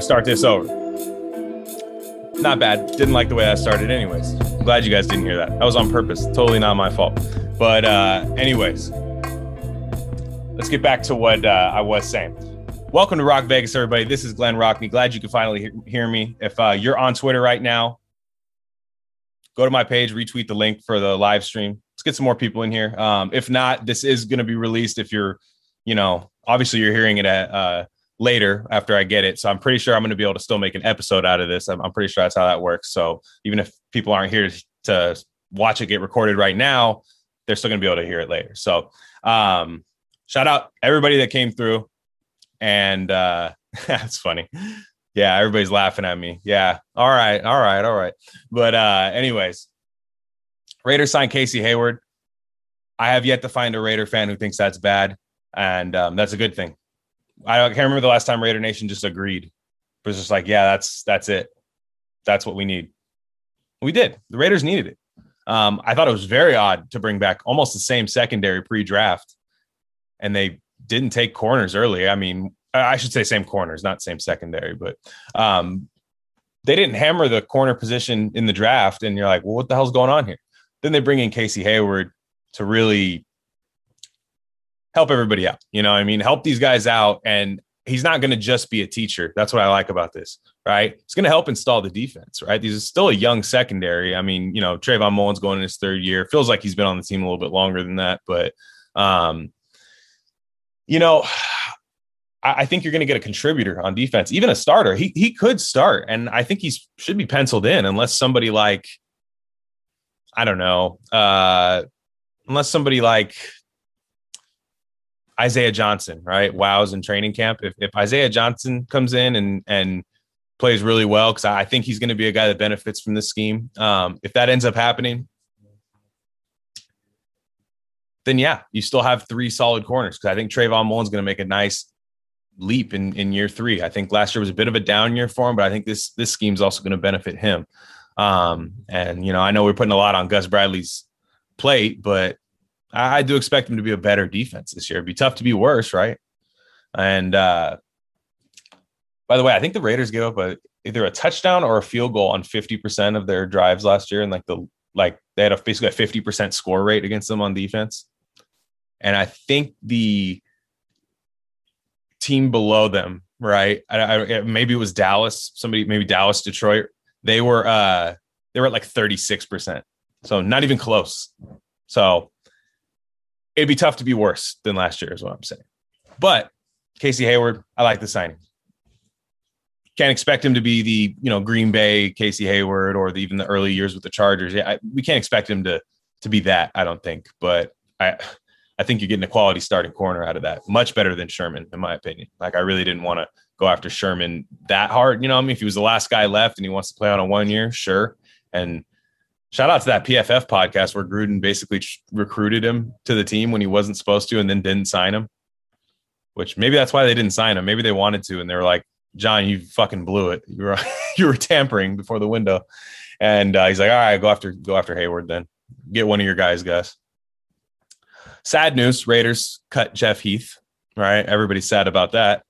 Gonna start this over. Not bad. Didn't like the way I started, anyways. glad you guys didn't hear that. That was on purpose. Totally not my fault. But, uh, anyways, let's get back to what uh, I was saying. Welcome to Rock Vegas, everybody. This is Glenn Rockney. Glad you can finally hear, hear me. If uh, you're on Twitter right now, go to my page, retweet the link for the live stream. Let's get some more people in here. Um, if not, this is going to be released. If you're, you know, obviously you're hearing it at uh, later after I get it. So I'm pretty sure I'm going to be able to still make an episode out of this. I'm, I'm pretty sure that's how that works. So even if people aren't here to watch it get recorded right now, they're still going to be able to hear it later. So um, shout out everybody that came through. And uh, that's funny. Yeah, everybody's laughing at me. Yeah. All right. All right. All right. But uh, anyways, Raiders signed Casey Hayward. I have yet to find a Raider fan who thinks that's bad. And um, that's a good thing. I can't remember the last time Raider Nation just agreed. It was just like, yeah, that's that's it. That's what we need. We did. The Raiders needed it. Um, I thought it was very odd to bring back almost the same secondary pre-draft, and they didn't take corners early. I mean, I should say same corners, not same secondary, but um, they didn't hammer the corner position in the draft. And you're like, well, what the hell's going on here? Then they bring in Casey Hayward to really help everybody out. You know, I mean, help these guys out. And he's not going to just be a teacher. That's what I like about this, right? It's going to help install the defense, right? These is still a young secondary. I mean, you know, Trayvon Mullen's going in his third year. Feels like he's been on the team a little bit longer than that, but um, you know, I, I think you're going to get a contributor on defense, even a starter. He he could start, and I think he should be penciled in unless somebody like I don't know, uh, unless somebody like Isaiah Johnson, right? Wows in training camp. If, if Isaiah Johnson comes in and and plays really well, because I think he's going to be a guy that benefits from this scheme. Um, if that ends up happening, then yeah, you still have three solid corners. Because I think Trayvon Mullen's going to make a nice leap in in year three. I think last year was a bit of a down year for him, but I think this this scheme is also going to benefit him. Um, and you know, I know we're putting a lot on Gus Bradley's plate, but I, do expect them to be a better defense this year. It'd be tough to be worse, right? And uh, by the way, I think the Raiders gave up a either a touchdown or a field goal on 50% of their drives last year. And like the like they had a basically a 50% score rate against them on defense. And I think the team below them, right? I, I, maybe it was Dallas, somebody, maybe Dallas, Detroit. They were uh they were at like 36%. So not even close. So it'd be tough to be worse than last year, is what I'm saying. But Casey Hayward, I like the signing. Can't expect him to be the you know Green Bay Casey Hayward or the, even the early years with the Chargers. Yeah, I, we can't expect him to to be that. I don't think, but I I think you're getting a quality starting corner out of that. Much better than Sherman, in my opinion. Like I really didn't want to go after Sherman that hard. You know, I mean, if he was the last guy left and he wants to play on a one year, sure. And shout out to that PFF podcast where Gruden basically recruited him to the team when he wasn't supposed to and then didn't sign him. Which maybe that's why they didn't sign him. Maybe they wanted to and they were like, John, you fucking blew it. You were you were tampering before the window. And uh, he's like, all right, go after go after Hayward then. Get one of your guys, guys. Sad news: Raiders cut Jeff Heath. Right, everybody's sad about that.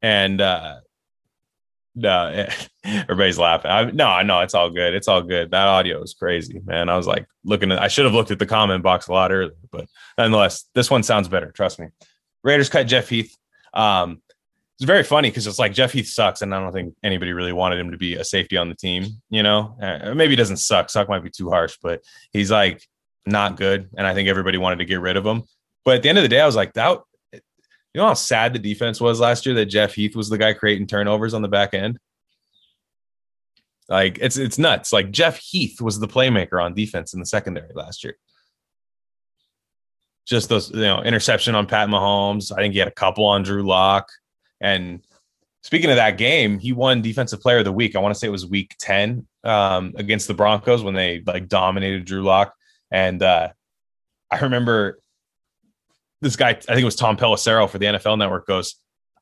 And uh, no, everybody's laughing. I, no, I know it's all good. It's all good. That audio is crazy, man. I was like looking at. I should have looked at the comment box a lot earlier, but nonetheless, this one sounds better. Trust me. Raiders cut Jeff Heath. Um, it's very funny because it's like Jeff Heath sucks, and I don't think anybody really wanted him to be a safety on the team. You know, uh, maybe he doesn't suck. Suck might be too harsh, but he's like not good, and I think everybody wanted to get rid of him. But at the end of the day, I was like, that you know how sad the defense was last year that Jeff Heath was the guy creating turnovers on the back end? Like it's it's nuts. Like Jeff Heath was the playmaker on defense in the secondary last year. Just those, you know, interception on Pat Mahomes. I think he had a couple on Drew Lock. And speaking of that game, he won defensive player of the week. I want to say it was week 10 um, against the Broncos when they like dominated Drew Lock. And uh, I remember this guy, I think it was Tom Pelissero for the NFL Network, goes,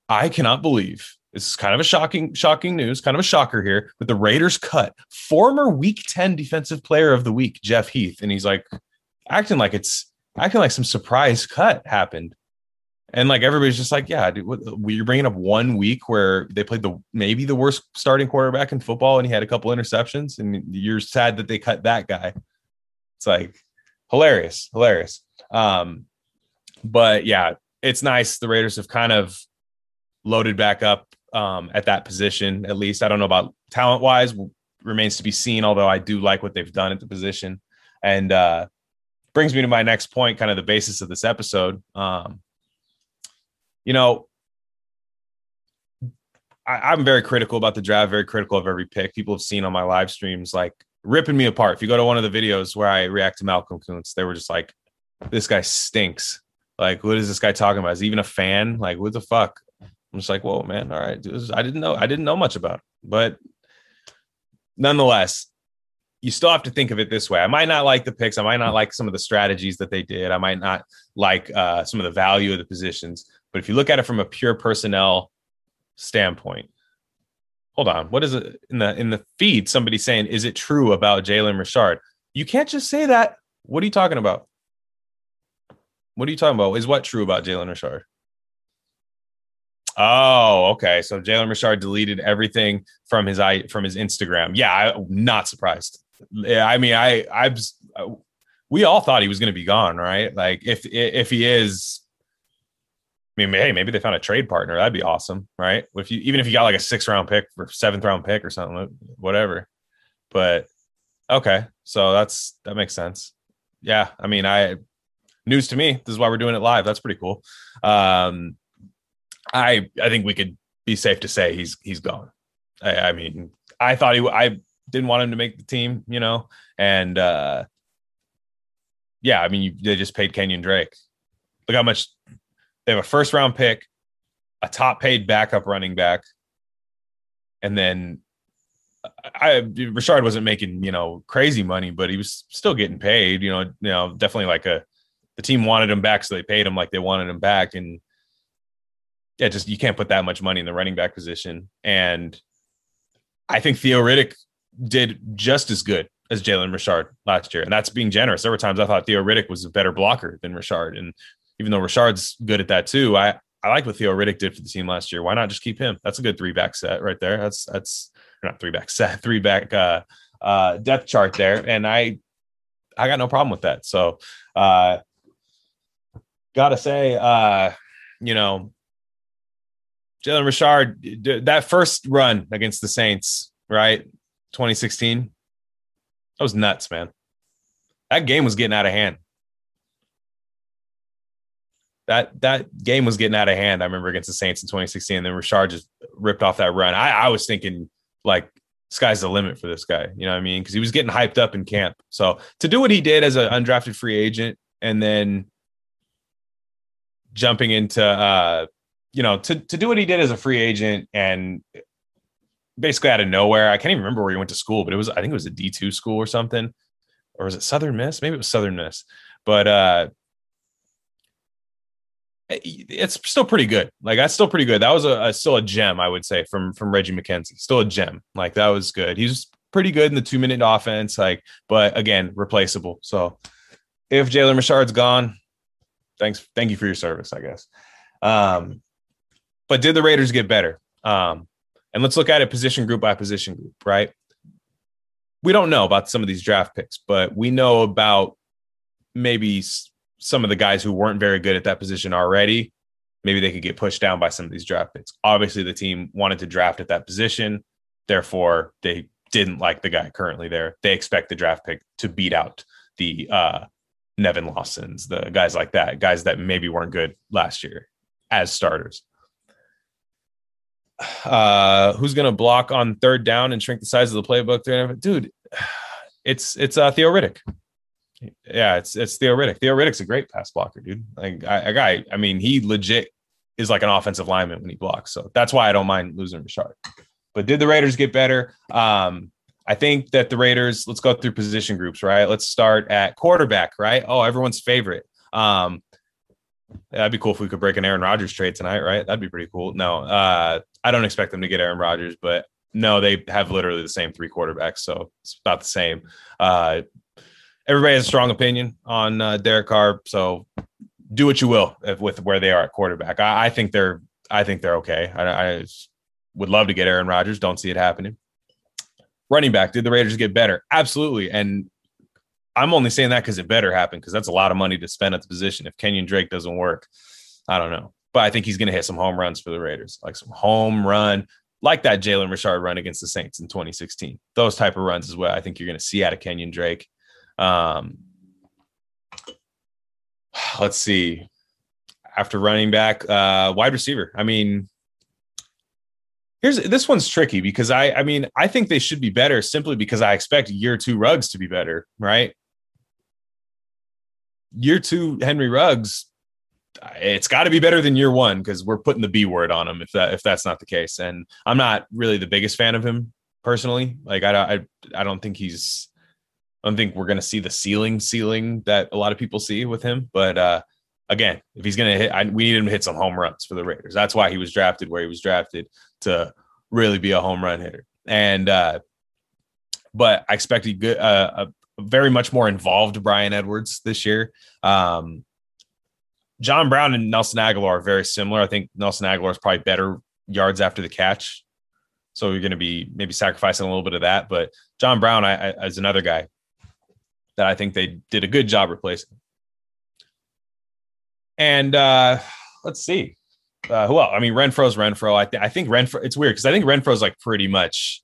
I cannot believe this is kind of a shocking, shocking news, kind of a shocker here, but the Raiders cut former Week 10 Defensive Player of the Week, Jeff Heath, and he's like acting like it's acting like some surprise cut happened. And like everybody's just like, yeah, dude, you're bringing up one week where they played the maybe the worst starting quarterback in football, and he had a couple interceptions, and you're sad that they cut that guy. It's like hilarious, hilarious. Um, but yeah, it's nice. The Raiders have kind of loaded back up um, at that position. At least I don't know about talent wise, remains to be seen. Although I do like what they've done at the position, and uh, brings me to my next point, kind of the basis of this episode. Um, you know, I, am very critical about the draft, very critical of every pick. People have seen on my live streams like ripping me apart. If you go to one of the videos where I react to Malcolm Koonce, they were just like, this guy stinks. Like, what is this guy talking about? Is he even a fan? Like, what the fuck? I'm just like, whoa, man. All right. I didn't know. I didn't know much about. But nonetheless, you still have to think of it this way. I might not like the picks. I might not like some of the strategies that they did. I might not like uh, some of the value of the positions. But if you look at it from a pure personnel standpoint, hold on. What is it in the in the feed? Somebody saying, "Is it true about Jalen Richard?" You can't just say that. What are you talking about? What are you talking about? Is what true about Jalen Richard? Oh, okay. So Jalen Richard deleted everything from his i from his Instagram. Yeah, I'm not surprised. I mean, I I've uh, we all thought he was going to be gone, right? Like if if he is, I mean, hey, maybe they found a trade partner. That'd be awesome, right? If you even if you got like a six round pick or seventh round pick or something, whatever. But okay, so that's that makes sense. Yeah, I mean, I news to me. This is why we're doing it live. That's pretty cool. Um, I I think we could be safe to say he's he's gone. I, I mean, I thought he I didn't want him to make the team, you know, and uh, yeah, I mean, you, they just paid Kenyon Drake. Look how much they have a first round pick, a top paid backup running back, and then I Richard wasn't making you know crazy money, but he was still getting paid. You know, you know, definitely like a the team wanted him back, so they paid him like they wanted him back, and yeah, just you can't put that much money in the running back position. And I think Theo Riddick did just as good as Jalen Richard last year, and that's being generous. There were times I thought Theo Riddick was a better blocker than Richard, and even though Richard's good at that too, I I like what Theo Riddick did for the team last year. Why not just keep him? That's a good three back set right there. That's that's not three back set, three back uh, uh, depth chart there, and I I got no problem with that. So uh, gotta say, uh, you know, Jalen Richard, that first run against the Saints, right? 2016. That was nuts, man. That game was getting out of hand. That that game was getting out of hand. I remember against the Saints in 2016. And then Richard just ripped off that run. I, I was thinking like sky's the limit for this guy. You know what I mean? Because he was getting hyped up in camp. So to do what he did as an undrafted free agent and then jumping into uh, you know, to to do what he did as a free agent and basically out of nowhere. I can't even remember where he went to school, but it was I think it was a D two school or something, or was it Southern Miss? Maybe it was Southern Miss, but uh, it's still pretty good. Like that's still pretty good. That was a, a, still a gem, I would say, from from Reggie McKenzie. Still a gem. Like that was good. He's pretty good in the two minute offense. Like, but again, replaceable. So if Jalen Richard's gone, thanks, thank you for your service, I guess. Um, but did the Raiders get better? Um, and let's look at it position group by position group, right? We don't know about some of these draft picks, but we know about maybe some of the guys who weren't very good at that position already. Maybe they could get pushed down by some of these draft picks. Obviously, the team wanted to draft at that position. Therefore, they didn't like the guy currently there. They expect the draft pick to beat out the uh, Nevin Lawsons, the guys like that, guys that maybe weren't good last year as starters uh, who's going to block on third down and shrink the size of the playbook? Dude, it's it's uh, Theo Riddick. Yeah, it's it's Theo Riddick. Theo Riddick's a great pass blocker, dude. Like a guy, I mean, he legit is like an offensive lineman when he blocks. So that's why I don't mind losing Richard. But did the Raiders get better? Um, I think that the Raiders, let's go through position groups, right? Let's start at quarterback, right? Oh, everyone's favorite. Um, that'd be cool if we could break an Aaron Rodgers trade tonight, right? That'd be pretty cool. No, uh, I don't expect them to get Aaron Rodgers, but no, they have literally the same three quarterbacks, so it's about the same. Uh, everybody has a strong opinion on uh, Derek Carr, so do what you will with where they are at quarterback. I, I think they're I think they're okay. I, I would love to get Aaron Rodgers. Don't see it happening. Running back, did the Raiders get better? Absolutely. And I'm only saying that because it better happen because that's a lot of money to spend at the position. If Kenyon Drake doesn't work, I don't know. But I think he's going to hit some home runs for the Raiders, like some home run, like that Jalen Richard run against the Saints in 2016. Those type of runs is what I think you're going to see out of Kenyon Drake. Um, let's see. After running back, uh, wide receiver. I mean, here's this one's tricky because I, I mean, I think they should be better simply because I expect year two Ruggs to be better, right? Year two Henry Ruggs, it's got to be better than year one because we're putting the B word on him if that if that's not the case. And I'm not really the biggest fan of him personally. Like I, I, I don't think he's I don't think we're to see the ceiling ceiling that a lot of people see with him. But uh, again, if he's going to hit, I, we need him to hit some home runs for the Raiders. That's why he was drafted where he was drafted to really be a home run hitter. And uh, but I expect a good, uh, a very much more involved Bryan Edwards this year. Um, John Brown and Nelson Agholor are very similar. I think Nelson Agholor is probably better yards after the catch. So you're going to be maybe sacrificing a little bit of that. But John Brown I, I, is another guy that I think they did a good job replacing. And uh, let's see. Uh, who else? I mean, Renfrow's Renfrow. I, th- I think Renfrow, it's weird because I think Renfrow's like pretty much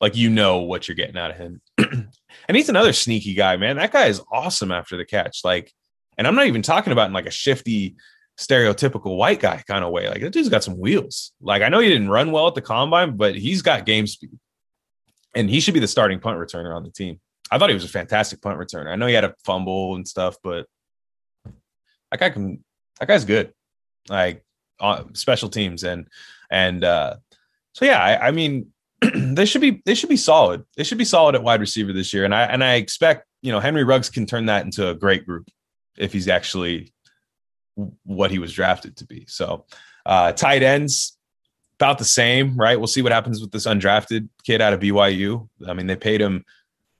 like you know what you're getting out of him. and he's another sneaky guy, man. That guy is awesome after the catch. Like, and I'm not even talking about in like a shifty, stereotypical white guy kind of way. Like, that dude's got some wheels. Like, I know he didn't run well at the combine, but he's got game speed. And he should be the starting punt returner on the team. I thought he was a fantastic punt returner. I know he had a fumble and stuff, but that guy can. That guy's good. Like special teams and and uh, so yeah. I, I mean, they should be they should be solid. They should be solid at wide receiver this year, and I and I expect you know Henry Ruggs can turn that into a great group if he's actually what he was drafted to be. So uh, tight ends about the same, right? We'll see what happens with this undrafted kid out of BYU. I mean, they paid him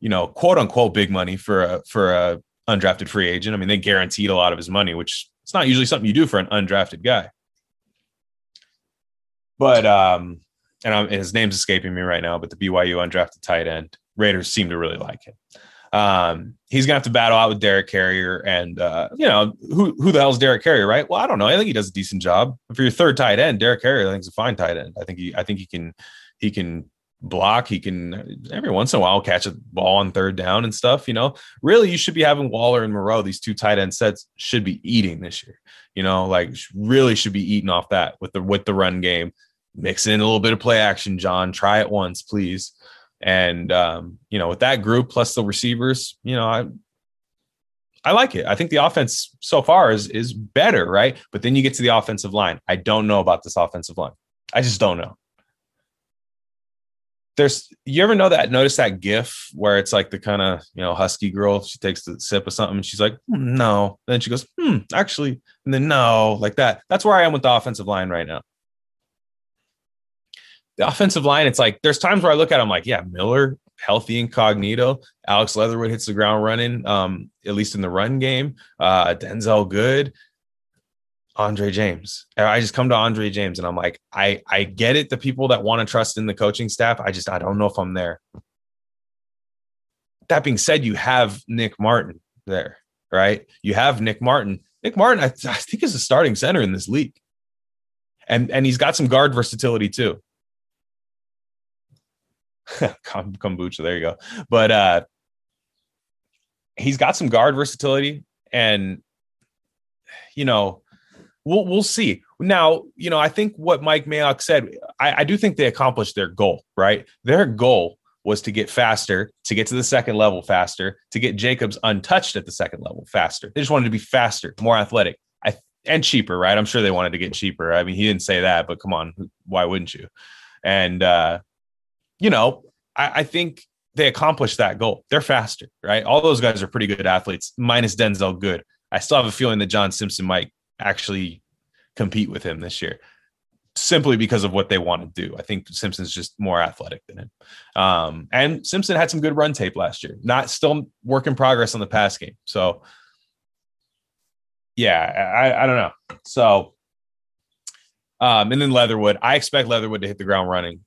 you know, quote unquote big money for a for a undrafted free agent. I mean, they guaranteed a lot of his money, which it's not usually something you do for an undrafted guy. But um, and, I'm, his name's escaping me right now, but the BYU undrafted tight end Raiders seem to really like him. Um, he's gonna have to battle out with Derek Carrier, and uh, you know who who the hell's Derek Carrier, right? Well, I don't know. I think he does a decent job. For your third tight end, Derek Carrier, I think is a fine tight end. I think he I think he can he can block. He can every once in a while catch a ball on third down and stuff. You know, really, you should be having Waller and Moreau. These two tight end sets should be eating this year. You know, like really should be eating off that with the with the run game. Mix in a little bit of play action, John. Try it once, please. And um, you know, with that group plus the receivers, you know, I I like it. I think the offense so far is is better, right? But then you get to the offensive line. I don't know about this offensive line. I just don't know there's you ever know that notice that gif where it's like the kind of you know husky girl she takes a sip of something and she's like hmm, no. Then she goes hmm actually and then no like that. That's where i am with the offensive line right now. The offensive line it's like there's times where i look at them like yeah miller healthy incognito. Alex leatherwood hits the ground running um at least in the run game. Uh denzelle good Andre James. I just come to Andre James and I'm like, I I get it. The people that want to trust in the coaching staff, I just I don't know if I'm there. That being said, you have Nick Martin there, right? You have Nick Martin. Nick Martin, I, I think is a starting center in this league, and and he's got some guard versatility too. kombucha, there you go. But uh, he's got some guard versatility, and you know we'll we'll see. Now, you know, I think what Mike Mayock said, I, I do think they accomplished their goal, right? Their goal was to get faster, to get to the second level faster, to get Jacobs untouched at the second level faster. They just wanted to be faster, more athletic, I, and cheaper, right? I'm sure they wanted to get cheaper. I mean, he didn't say that, but come on, why wouldn't you? And uh, you know, I, I think they accomplished that goal. They're faster, right? All those guys are pretty good athletes, minus Denzelle Good. I still have a feeling that John Simpson might actually compete with him this year simply because of what they want to do. I think Simpson's just more athletic than him. Um, and Simpson had some good run tape last year, not still work in progress on the pass game. So, yeah, I, I don't know. So, um, and then Leatherwood, I expect Leatherwood to hit the ground running,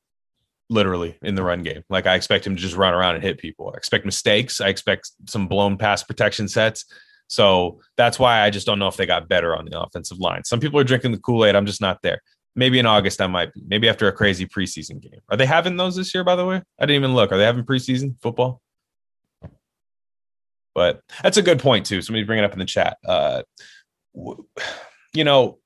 literally in the run game. Like I expect him to just run around and hit people. I expect mistakes. I expect some blown pass protection sets. So that's why I just don't know if they got better on the offensive line. Some people are drinking the Kool Aid. I'm just not there. Maybe in August I might be. Maybe after a crazy preseason game. Are they having those this year? By the way, I didn't even look. Are they having preseason football? But that's a good point too. Somebody bring it up in the chat. Uh, you know,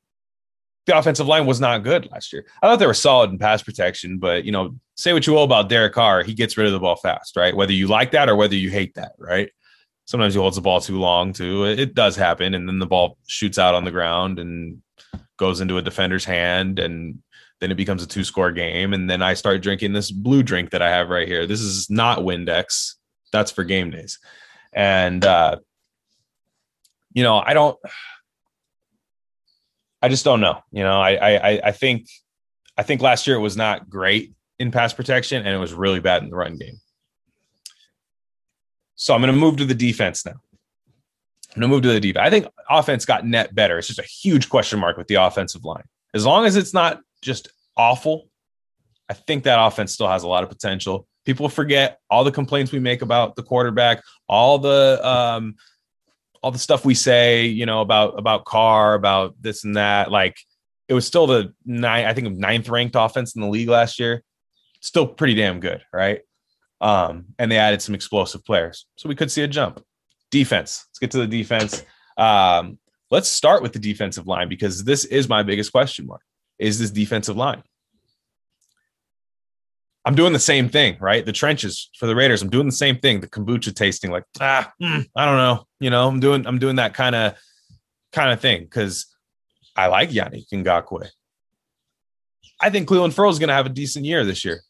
the offensive line was not good last year. I thought they were solid in pass protection, but you know, say what you will about Derek Carr, he gets rid of the ball fast, right? Whether you like that or whether you hate that, right? Sometimes he holds the ball too long too. It does happen, and then the ball shoots out on the ground and goes into a defender's hand, and then it becomes a two-score game. And then I start drinking this blue drink that I have right here. This is not Windex. That's for game days. And uh, you know, I don't I just don't know. You know, I I I think I think last year it was not great in pass protection and it was really bad in the run game. So I'm going to move to the defense now. I'm going to move to the defense. I think offense got net better. It's just a huge question mark with the offensive line. As long as it's not just awful, I think that offense still has a lot of potential. People forget all the complaints we make about the quarterback, all the um, all the stuff we say, you know, about about Carr, about this and that. Like it was still the nine, I think, ninth ranked offense in the league last year. Still pretty damn good, right? Um, and they added some explosive players, so we could see a jump. Defense. Let's get to the defense. Um, let's start with the defensive line because this is my biggest question mark. Is this defensive line? I'm doing the same thing, right? The trenches for the Raiders. I'm doing the same thing. The kombucha tasting, like ah, mm, I don't know. You know, I'm doing I'm doing that kind of kind of thing because I like Yannick Ngakoue. I think Clelin Ferrell is going to have a decent year this year,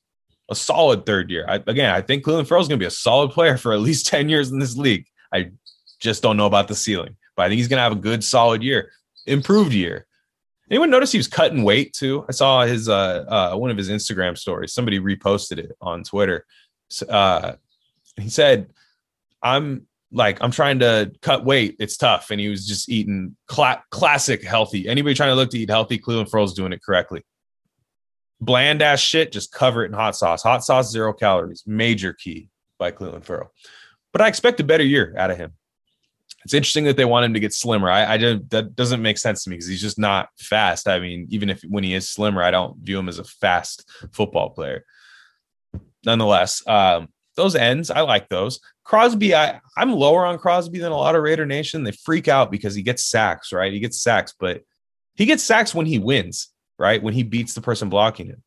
a solid third year. I, again, I think Clelin Ferrell is going to be a solid player for at least ten years in this league. I just don't know about the ceiling, but I think he's going to have a good, solid year, improved year. Anyone notice he was cutting weight too? I saw his uh, uh one of his Instagram stories. Somebody reposted it on Twitter. Uh, he said, "I'm like I'm trying to cut weight. It's tough." And he was just eating cl- classic healthy. Anybody trying to look to eat healthy, Clelin Ferrell's doing it correctly. Bland ass shit, just cover it in hot sauce. Hot sauce, zero calories. Major key by Clelin Ferrell. But I expect a better year out of him it's interesting that they want him to get slimmer. I, I don't, that doesn't make sense to me because he's just not fast. I mean, even if when he is slimmer, I don't view him as a fast football player. Nonetheless, um, those ends, I like those. Crosby, I, I'm lower on Crosby than a lot of Raider Nation. They freak out because he gets sacks, right? He gets sacks, but he gets sacks when he wins, right? When he beats the person blocking him.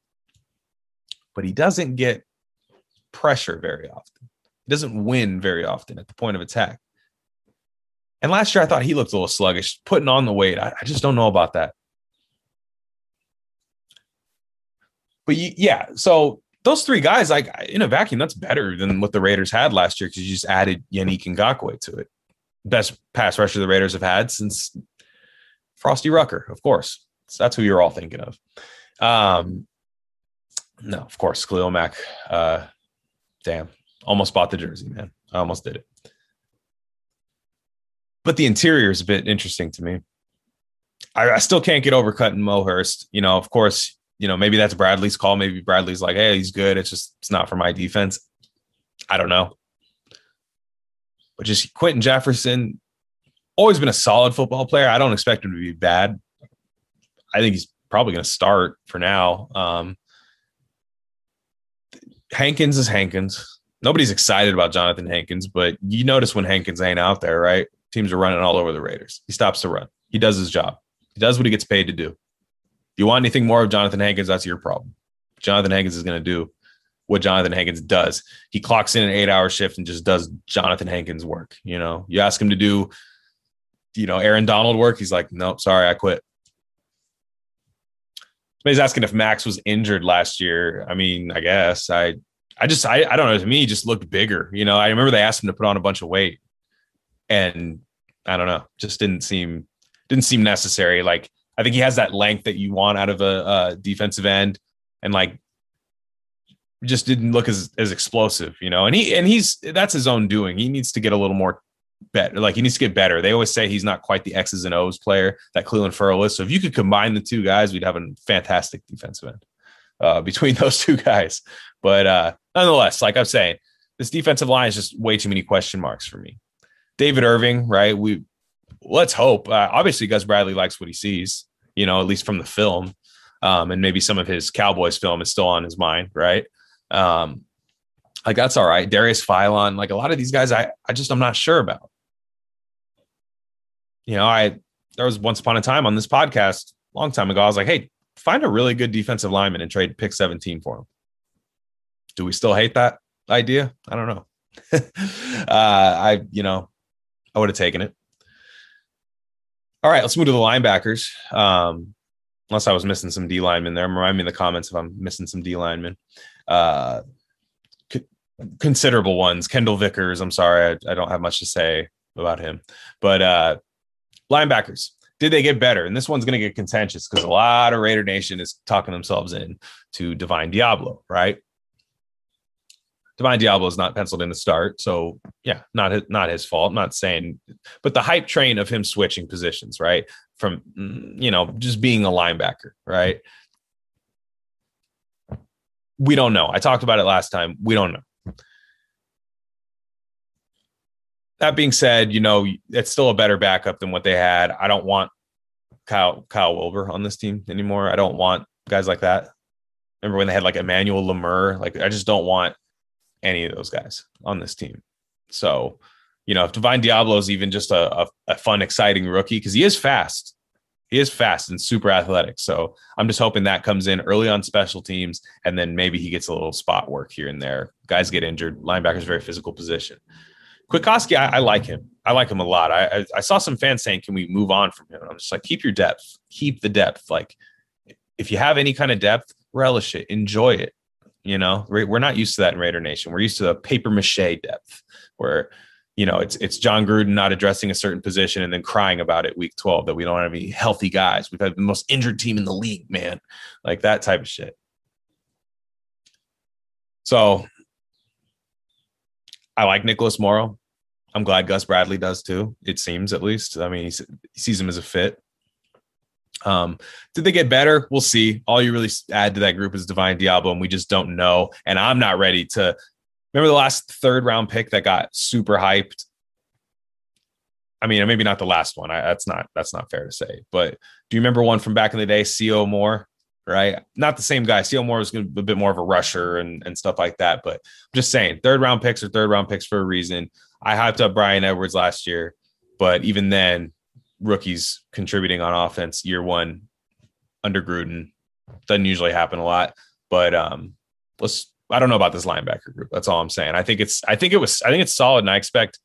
But he doesn't get pressure very often. He doesn't win very often at the point of attack. And last year, I thought he looked a little sluggish, putting on the weight. I, I just don't know about that. But yeah, so those three guys, like in a vacuum, that's better than what the Raiders had last year because you just added Yannick Ngakoue to it. Best pass rusher the Raiders have had since Frostee Rucker, of course. So that's who you're all thinking of. Um, no, of course, Khalil Mack. Uh, damn, almost bought the jersey, man. I almost did it but the interior is a bit interesting to me. I, I still can't get over cutting Mo Hurst. You know, of course, you know, maybe that's Bradley's call. Maybe Bradley's like, hey, he's good. It's just it's not for my defense. I don't know. But just Quinton Jefferson, always been a solid football player. I don't expect him to be bad. I think he's probably going to start for now. Um, Hankins is Hankins. Nobody's excited about Jonathan Hankins, but you notice when Hankins ain't out there, right? teams are running all over the Raiders. He stops to run. He does his job. He does what he gets paid to do. If you want anything more of Jonathan Hankins, that's your problem. Jonathan Hankins is going to do what Jonathan Hankins does. He clocks in an eight hour shift and just does Jonathan Hankins work. You know, you ask him to do, you know, Aaron Donald work. He's like, nope, sorry, I quit. Somebody's asking if Max was injured last year. I mean, I guess I, I just, I, I don't know. To me, he just looked bigger. You know, I remember they asked him to put on a bunch of weight and I don't know, just didn't seem didn't seem necessary. Like I think he has that length that you want out of a, a defensive end, and like just didn't look as as explosive, you know. And he and he's that's his own doing. He needs to get a little more better. Like he needs to get better. They always say he's not quite the X's and O's player that Clelin Ferrell is. So if you could combine the two guys, we'd have a fantastic defensive end uh, between those two guys. But uh, nonetheless, like I'm saying, this defensive line is just way too many question marks for me. David Irving, right? We let's hope. Uh, obviously, Gus Bradley likes what he sees, you know, at least from the film, um, and maybe some of his Cowboys film is still on his mind, right? Um, like that's all right. Darius Philon, like a lot of these guys, I I just I'm not sure about. You know, I there was once upon a time on this podcast, long time ago, I was like, hey, find a really good defensive lineman and trade pick 17 for him. Do we still hate that idea? I don't know. uh, I, you know, I would have taken it. All right, let's move to the linebackers. Um, unless I was missing some D linemen there. Remind me in the comments if I'm missing some D linemen. Uh, considerable ones. Kendall Vickers. I'm sorry, I, I, don't have much to say about him. But uh, linebackers, did they get better? And this one's going to get contentious because a lot of Raider Nation is talking themselves in to Divine Deablo, right? Divine Deablo is not penciled in to start, so yeah, not his, not his fault. I'm not saying, but the hype train of him switching positions, right, from mm, you know just being a linebacker, right? We don't know. I talked about it last time. We don't know. That being said, you know, it's still a better backup than what they had. I don't want Kyle Kyle Wilber on this team anymore. I don't want guys like that. Remember when they had like Emmanuel Lamur? Like I just don't want any of those guys on this team. So, you know, if Divine Deablo is even just a, a, a fun, exciting rookie, because he is fast. He is fast and super athletic. So I'm just hoping that comes in early on special teams, and then maybe he gets a little spot work here and there. Guys get injured. Linebacker's very physical position. Kwiatkoski, I, I, like him. I like him a lot. I, I, I saw some fans saying, "Can we move on from him?" And I'm just like, keep your depth, keep the depth. Like, if you have any kind of depth, relish it, enjoy it. You know, we're not used to that in Raider Nation. We're used to the paper mache depth, where you know it's it's Jon Gruden not addressing a certain position and then crying about it week 12 that we don't have any healthy guys. We've had the most injured team in the league, man. Like that type of shit. So I like Nicholas Morrow. I'm glad Gus Bradley does too. It seems at least. I mean, he sees him as a fit. Um, did they get better? We'll see. All you really add to that group is Divine Deablo, and we just don't know. And I'm not ready to remember the last third round pick that got super hyped. I mean, maybe not the last one. I, that's not that's not fair to say. But do you remember one from back in the day, Sio Moore? Right, not the same guy. Sio Moore was a bit more of a rusher and and stuff like that. But I'm just saying, third round picks are third round picks for a reason. I hyped up Bryan Edwards last year, but even then, rookies contributing on offense year one under Gruden doesn't usually happen a lot. But um, let's. I don't know about this linebacker group. That's all I'm saying. I think it's. I think it was. I think it's solid, and I expect.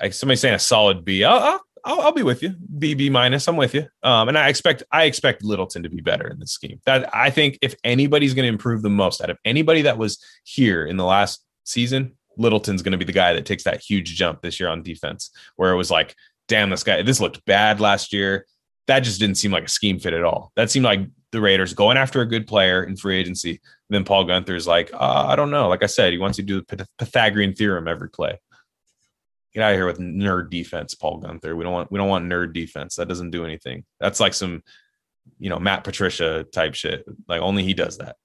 Like somebody saying a solid B. I'll, I'll, I'll, be with you. B B minus. I'm with you. Um, and I expect I expect Littleton to be better in this scheme. That I think if anybody's going to improve the most out of anybody that was here in the last season, Littleton's going to be the guy that takes that huge jump this year on defense, where it was like, damn, this guy, this looked bad last year. That just didn't seem like a scheme fit at all. That seemed like the Raiders going after a good player in free agency. And then Paul Guenther's like, uh, I don't know. Like I said, he wants to do the Pythagorean theorem every play. Get out of here with nerd defense, Paul Guenther. We don't want we don't want nerd defense. That doesn't do anything. That's like some, you know, Matt Patricia type shit. Like only he does that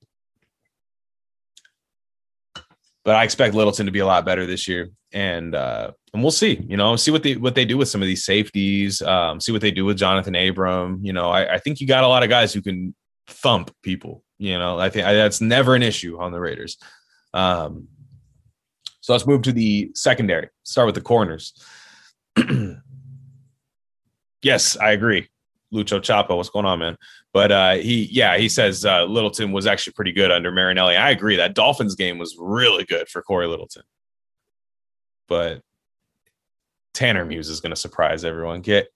but I expect Littleton to be a lot better this year, and uh, and we'll see. You know, see what they what they do with some of these safeties. Um, see what they do with Jonathan Abram. You know, I, I think you got a lot of guys who can thump people. You know, I think I, that's never an issue on the Raiders. Um, so let's move to the secondary. Start with the corners. yes, I agree. Lucho Chapo, what's going on, man? But uh, he, yeah, he says uh, Littleton was actually pretty good under Marinelli. I agree. That Dolphins game was really good for Cory Littleton. But Tanner Muse is going to surprise everyone. Get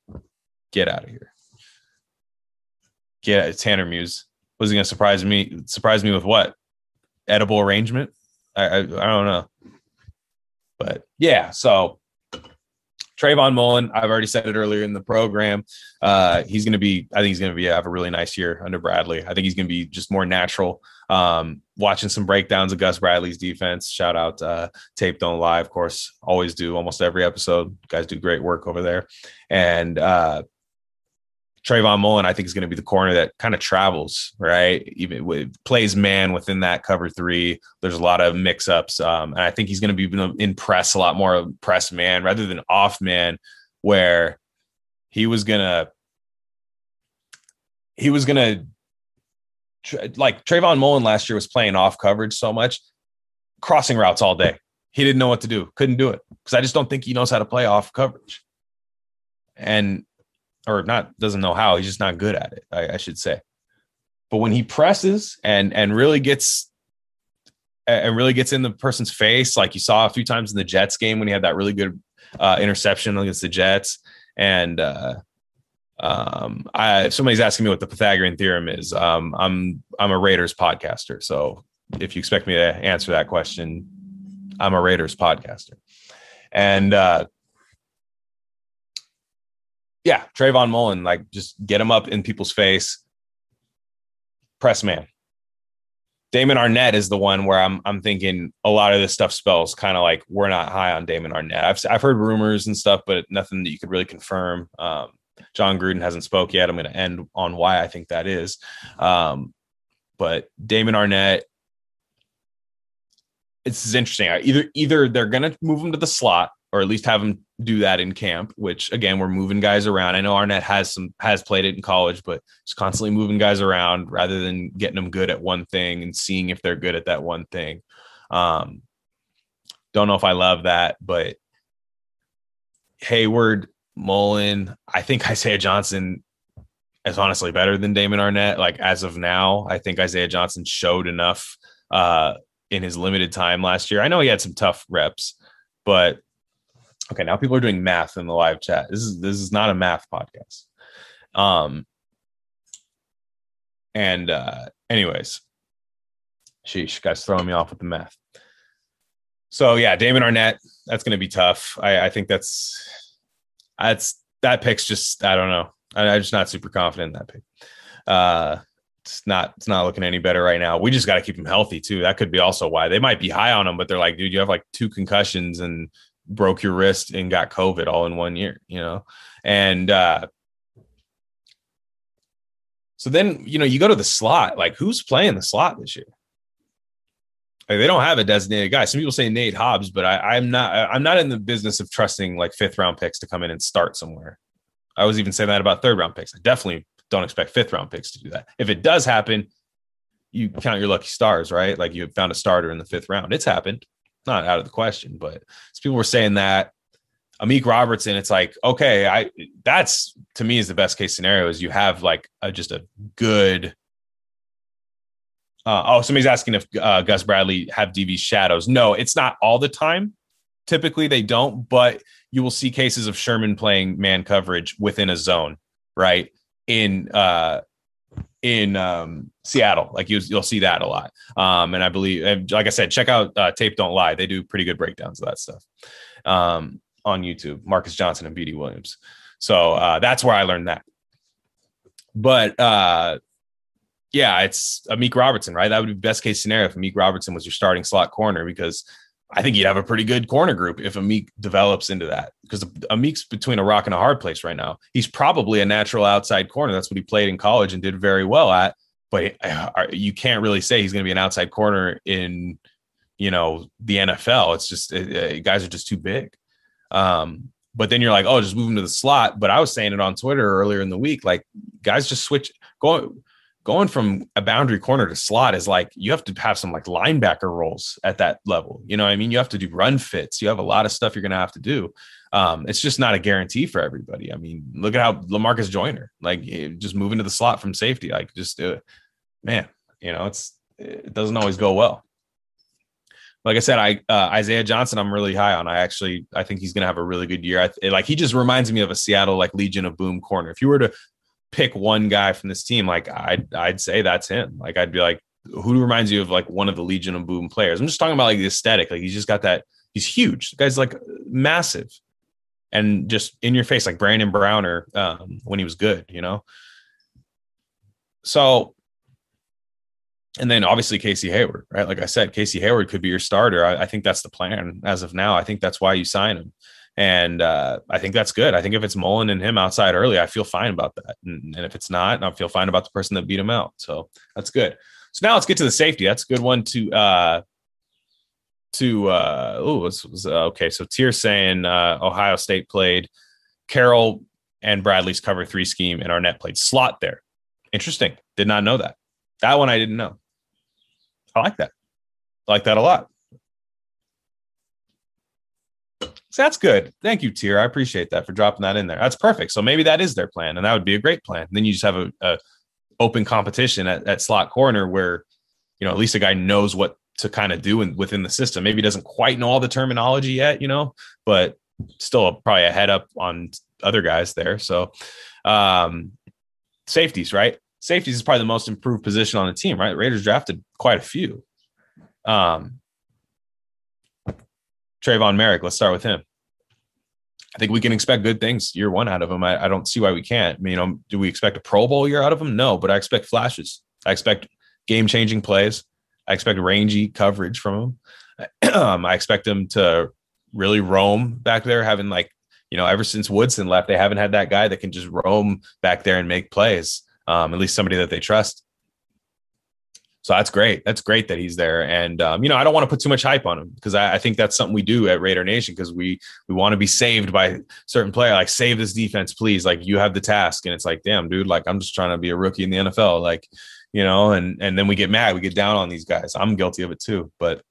get out of here. Get Tanner Muse. Was he going to surprise me? Surprise me with what? Edible arrangement? I, I I don't know. But yeah, so Trayvon Mullen, I've already said it earlier in the program. Uh, he's going to be, I think he's going to be have a really nice year under Bradley. I think he's going to be just more natural. Um, watching some breakdowns of Gus Bradley's defense. Shout out uh, Tape Don't Lie, of course. Always do almost every episode. guys do great work over there. And uh, Trayvon Mullen, I think, is going to be the corner that kind of travels, right? Even with plays man within that cover three. There's a lot of mix ups. Um, and I think he's going to be in press a lot more press man rather than off man, where he was going to, he was going to, like Trayvon Mullen last year was playing off coverage so much, crossing routes all day. He didn't know what to do, couldn't do it because I just don't think he knows how to play off coverage. And or not doesn't know how. He's just not good at it. I, I should say. But when he presses and and really gets and really gets in the person's face, like you saw a few times in the Jets game when he had that really good uh, interception against the Jets, and uh, um, I, somebody's asking me what the Pythagorean theorem is, um, I'm I'm a Raiders podcaster, so if you expect me to answer that question, I'm a Raiders podcaster, and uh, yeah, Trayvon Mullen, like just get him up in people's face. Press man. Damon Arnette is the one where I'm I'm thinking a lot of this stuff spells kind of like we're not high on Damon Arnette. I've I've heard rumors and stuff, but nothing that you could really confirm. Um, Jon Gruden hasn't spoke yet. I'm going to end on why I think that is. Um, but Damon Arnette, it's interesting. Either either they're going to move him to the slot or at least have him do that in camp, which again, we're moving guys around. I know Arnette has some has played it in college, but just constantly moving guys around rather than getting them good at one thing and seeing if they're good at that one thing. Um, don't know if I love that, but Hayward, Mullen, I think Isaiah Johnson is honestly better than Damon Arnette. Like as of now, I think Isaiah Johnson showed enough uh, in his limited time last year. I know he had some tough reps, but Okay, now people are doing math in the live chat. This is this is not a math podcast. Um and uh anyways, sheesh, guys throwing me off with the math. So yeah, Damon arnett that's gonna be tough. I, I think that's that's that pick's just I don't know. I, I'm just not super confident in that pick. Uh it's not it's not looking any better right now. We just got to keep him healthy too. That could be also why they might be high on him, but they're like, dude, you have like two concussions and broke your wrist and got COVID all in one year, you know? And uh, so then, you know, you go to the slot, like who's playing the slot this year? Like, they don't have a designated guy. Some people say Nate Hobbs, but I, I'm not. I'm not in the business of trusting like fifth round picks to come in and start somewhere. I was even saying that about third round picks. I definitely don't expect fifth round picks to do that. If it does happen, you count your lucky stars, right? Like you found a starter in the fifth round. It's happened not out of the question, but people were saying that Amik Robertson, it's like, okay, I that's to me is the best case scenario is you have like a, just a good. Uh, oh, somebody's asking if uh, Gus Bradley have DV shadows. No, it's not all the time. Typically, they don't, but you will see cases of Sherman playing man coverage within a zone, right? In uh, in um, Seattle. Like you, will see that a lot. Um, and I believe, and like I said, check out uh, Tape Don't Lie. They do pretty good breakdowns of that stuff um, on YouTube. Marcus Johnson and BD Williams. So uh, that's where I learned that. But uh, yeah, it's Amik Robertson, right? That would be best case scenario if Amik Robertson was your starting slot corner because I think you'd have a pretty good corner group if Amik develops into that because Amik's between a rock and a hard place right now. He's probably a natural outside corner. That's what he played in college and did very well at. But uh, you can't really say he's going to be an outside corner in, you know, the NFL. It's just it, guys are just too big. Um, but then you're like, oh, just move him to the slot. But I was saying it on Twitter earlier in the week, like guys just switch going going from a boundary corner to slot is like you have to have some like linebacker roles at that level. You know I mean? You have to do run fits. You have a lot of stuff you're going to have to do. Um, it's just not a guarantee for everybody. I mean, look at how Lamarcus Joyner, like eh, just moving to the slot from safety, like just it. Man, you know, it's it doesn't always go well. Like I said, I uh, Isaiah Johnson, I'm really high on. I actually I think he's going to have a really good year. I, like he just reminds me of a Seattle like Legion of Boom corner. If you were to pick one guy from this team, like I'd I'd say that's him. Like I'd be like, who reminds you of like one of the Legion of Boom players? I'm just talking about like the aesthetic. Like he's just got that. He's huge. The guy's like massive. and just in your face like Brandon Browner um, when he was good, you know. So, and then obviously Casey Hayward, right? Like I said, Casey Hayward could be your starter. I, I think that's the plan as of now. I think that's why you sign him. And uh, I think that's good. I think if it's Mullen and him outside early, I feel fine about that. And, and if it's not, I feel fine about the person that beat him out. So that's good. So now let's get to the safety. That's a good one to uh, to uh oh was, was uh, okay so tier saying uh ohio state played carroll and bradley's cover three scheme and Arnette played slot there interesting did not know that that one i didn't know i like that I like that a lot so that's good thank you tier i appreciate that for dropping that in there that's perfect so maybe that is their plan and that would be a great plan and then you just have a, a open competition at, at slot corner where you know at least a guy knows what to kind of do in, within the system. Maybe doesn't quite know all the terminology yet, you know, but still probably a head up on other guys there. So, um, safeties, right? Safeties is probably the most improved position on the team, right? Raiders drafted quite a few. Um, Trevon Moehrig, let's start with him. I think we can expect good things year one out of him. I, I don't see why we can't. I mean, you know, do we expect a Pro Bowl year out of him? No, but I expect flashes. I expect game changing plays. I expect rangy coverage from him. I expect him to really roam back there, having like, you know, ever since Woodson left, they haven't had that guy that can just roam back there and make plays. Um, at least somebody that they trust. So that's great. That's great that he's there. And um, you know, I don't want to put too much hype on him because I, I, think that's something we do at Raider Nation because we we want to be saved by certain player. Like save this defense, please. Like you have the task, and it's like, damn, dude. Like I'm just trying to be a rookie in the NFL. Like you know, and and then we get mad, we get down on these guys. I'm guilty of it too, but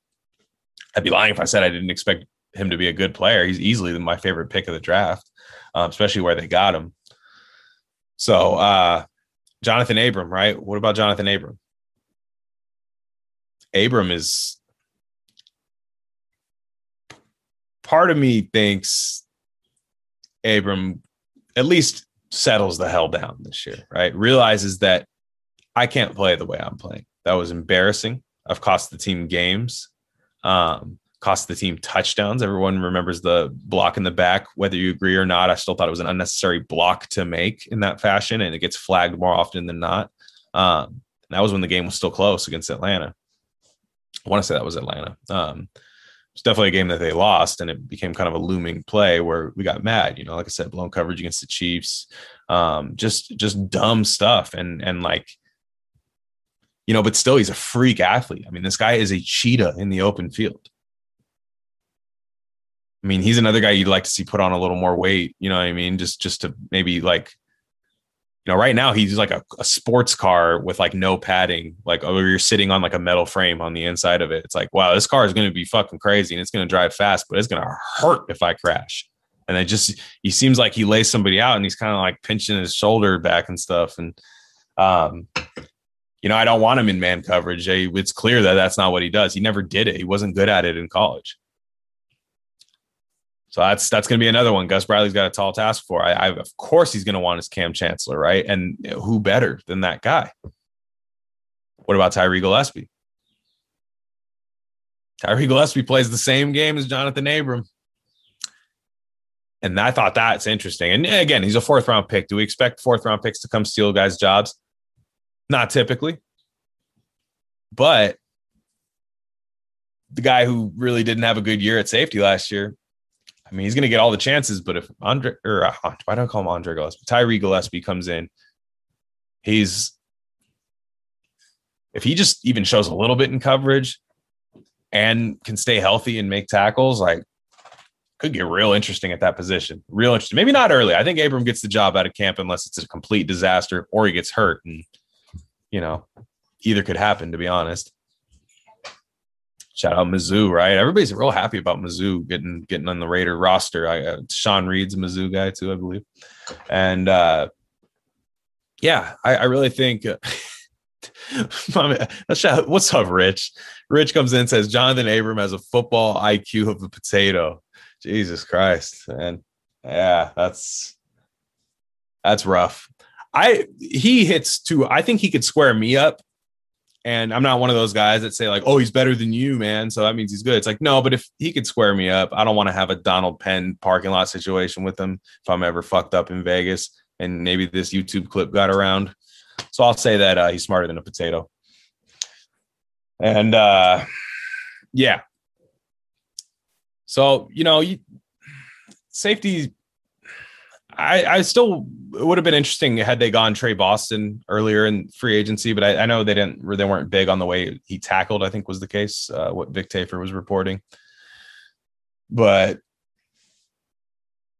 I'd be lying if I said I didn't expect him to be a good player. He's easily my favorite pick of the draft, um, especially where they got him. So, uh, Jonathan Abram, right? What about Jonathan Abram? Abram is part of me thinks Abram at least settles the hell down this year, right? Realizes that I can't play the way I'm playing. That was embarrassing. I've cost the team games, um, cost the team touchdowns. Everyone remembers the block in the back, whether you agree or not. I still thought it was an unnecessary block to make in that fashion, and it gets flagged more often than not. Um, that was when the game was still close against Atlanta. I want to say that was Atlanta. Um, it's definitely a game that they lost, and it became kind of a looming play where we got mad. You know, like I said, blown coverage against the Chiefs, um, just just dumb stuff, and and like you know, but still he's a freak athlete. I mean, this guy is a cheetah in the open field. I mean, he's another guy you'd like to see put on a little more weight, you know what I mean? Just just to maybe like you know, right now he's like a, a sports car with like no padding, like oh, you're sitting on like a metal frame on the inside of it. It's like, wow, this car is going to be fucking crazy and it's going to drive fast, but it's going to hurt if I crash. And it just, he seems like he lays somebody out and he's kind of like pinching his shoulder back and stuff. And, um, you know, I don't want him in man coverage. It's clear that that's not what he does. He never did it. He wasn't good at it in college. So that's that's going to be another one. Gus Bradley's got a tall task for. I, I of course he's going to want his Kam Chancellor, right? And who better than that guy? What about Tyree Gillespie? Tyree Gillespie plays the same game as Jonathan Abram. And I thought that's interesting. And again, he's a fourth round pick. Do we expect fourth round picks to come steal guys' jobs? Not typically. But the guy who really didn't have a good year at safety last year, I mean, he's going to get all the chances. But if Andre, or uh, why don't I call him Andre Gillespie? Tyree Gillespie comes in, he's, if he just even shows a little bit in coverage and can stay healthy and make tackles, like could get real interesting at that position. Real interesting. Maybe not early. I think Abram gets the job out of camp unless it's a complete disaster or he gets hurt. And you know, either could happen, to be honest. Shout out Mizzou, right? Everybody's real happy about Mizzou getting getting on the Raider roster. I uh, Sean Reed's a Mizzou guy too, I believe. And uh yeah, I, I really think uh, what's up, Rich? Rich comes in says Jonathan Abram has a football IQ of a potato. Jesus Christ, man. Yeah, that's that's rough. I he hits two. I think he could square me up And I'm not one of those guys that say like, "Oh, he's better than you, man." So that means he's good. It's like, no, but if he could square me up, I don't want to have a Donald Penn parking lot situation with him if I'm ever fucked up in Vegas. And maybe this YouTube clip got around. So I'll say that uh, he's smarter than a potato. And uh, yeah. So you know, you, safety I, I still would have been interesting had they gone Tre Boston earlier in free agency, but I, I, know they didn't they weren't big on the way he tackled. I think was the case. Uh, what Vic Tafur was reporting, but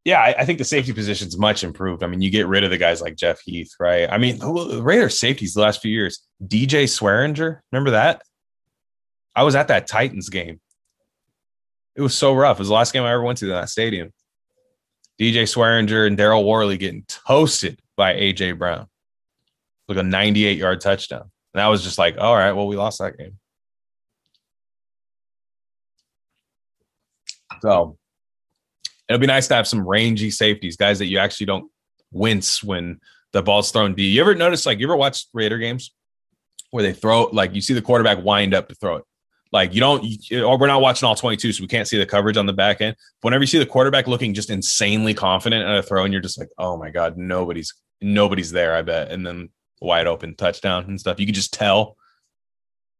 yeah, I, I, think the safety position's much improved. I mean, you get rid of the guys like Jeff Heath, right? I mean, the Raiders safeties the last few years. DJ Swearinger, remember that? I was at that Titans game. It was so rough. It was the last game I ever went to in that stadium. DJ Swearinger and Daryl Worley getting toasted by AJ Brown. Like a 98 yard touchdown. And I was just like, all right, well, we lost that game. So it'll be nice to have some rangy safeties, guys that you actually don't wince when the ball's thrown D. You ever notice, like, you ever watch Raider games where they throw, like, you see the quarterback wind up to throw it? Like you don't, you, or we're not watching all 22, so we can't see the coverage on the back end. Whenever you see the quarterback looking just insanely confident at a throw, and you're just like, oh my god, nobody's nobody's there. I bet, and then wide open touchdown and stuff. You can just tell.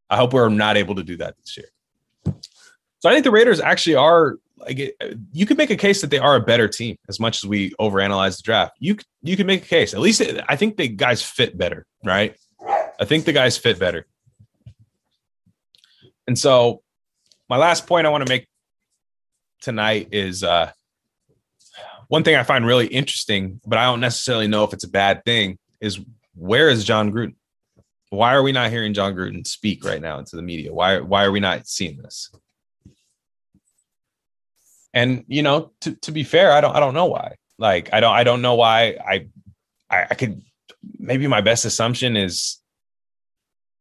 I hope we're not able to do that this year. So I think the Raiders actually are like you could make a case that they are a better team as much as we overanalyze the draft. You you can make a case. At least I think the guys fit better, right? I think the guys fit better. And so, my last point I want to make tonight is uh, one thing I find really interesting, but I don't necessarily know if it's a bad thing, is where is Jon Gruden? Why are we not hearing Jon Gruden speak right now into the media? Why, why are we not seeing this? And you know, to, to be fair, I don't I don't know why. Like I don't I don't know why I I, I could maybe my best assumption is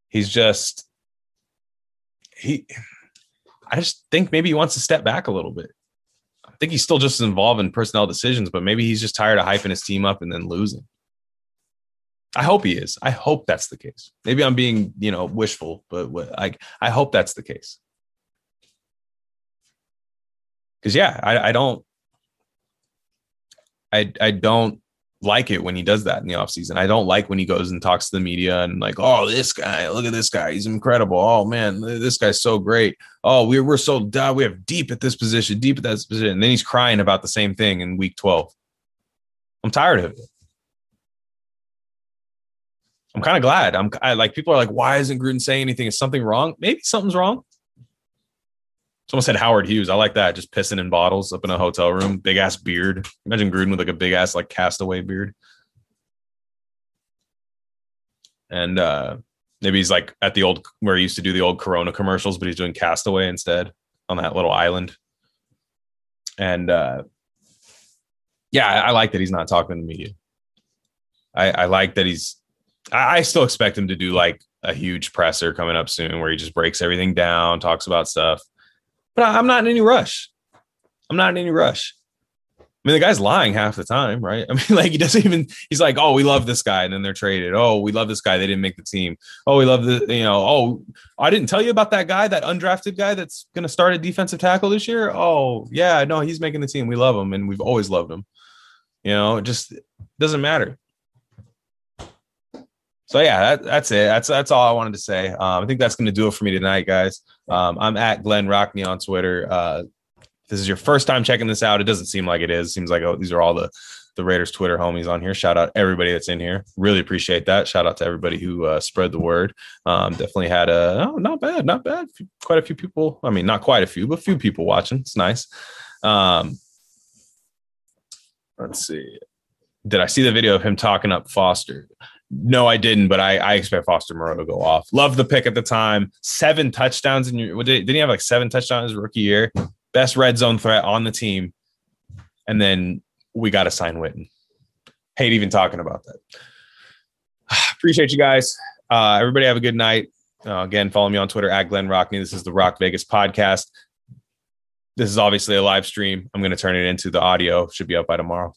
he's just he I just think maybe he wants to step back a little bit. I think he's still just involved in personnel decisions, but maybe he's just tired of hyping his team up and then losing. I hope he is. I hope that's the case. Maybe I'm being, you know, wishful, but like I hope that's the case. Because yeah, I, I don't, I I don't like it when he does that in the offseason. I don't like when he goes and talks to the media and like, oh, this guy, look at this guy. He's incredible. Oh man, this guy's so great. Oh, we're we're so uh, we have deep at this position, deep at that position. And then he's crying about the same thing in week 12. I'm tired of it. I'm kind of glad. I'm I, like people are like, why isn't Gruden saying anything? Is something wrong? Maybe something's wrong. Someone said Howard Hughes. I like that. Just pissing in bottles up in a hotel room. Big ass beard. Imagine Gruden with like a big ass like castaway beard. And uh maybe he's like at the old where he used to do the old Corona commercials, but he's doing Castaway instead on that little island. And uh yeah, I, I like that he's not talking to the media. I, I like that he's I, I still expect him to do like a huge presser coming up soon where he just breaks everything down, talks about stuff but I'm not in any rush. I'm not in any rush. I mean, the guy's lying half the time, right? I mean, like he doesn't even. He's like, "Oh, we love this guy," and then they're traded. Oh, we love this guy. They didn't make the team. Oh, we love the. You know. Oh, I didn't tell you about that guy, that undrafted guy that's going to start a defensive tackle this year. Oh, yeah, no, he's making the team. We love him, and we've always loved him. You know, it just doesn't matter so yeah, that, that's it. That's that's all I wanted to say. Um, I think that's going to do it for me tonight, guys. Um, I'm at Glenn Rockney on Twitter. Uh, this is your first time checking this out. It doesn't seem like it is. It seems like oh, these are all the the Raiders Twitter homies on here. Shout out everybody that's in here. Really appreciate that. Shout out to everybody who uh, spread the word. Um, definitely had a oh, not bad, not bad. Quite a few people. I mean, not quite a few, but a few people watching. It's nice. Um, let's see. Did I see the video of him talking up Foster? No, I didn't, but I, I expect Foster Moreau to go off. Love the pick at the time. Seven touchdowns in your did, didn't he have like seven touchdowns his rookie year? Best red zone threat on the team. And then we got to sign Witten. Hate even talking about that. Appreciate you guys. Uh, everybody have a good night. Uh, again, follow me on Twitter at Glenn Rockney. This is the Rock Vegas podcast. This is obviously a live stream. I'm going to turn it into the audio. Should be up by tomorrow.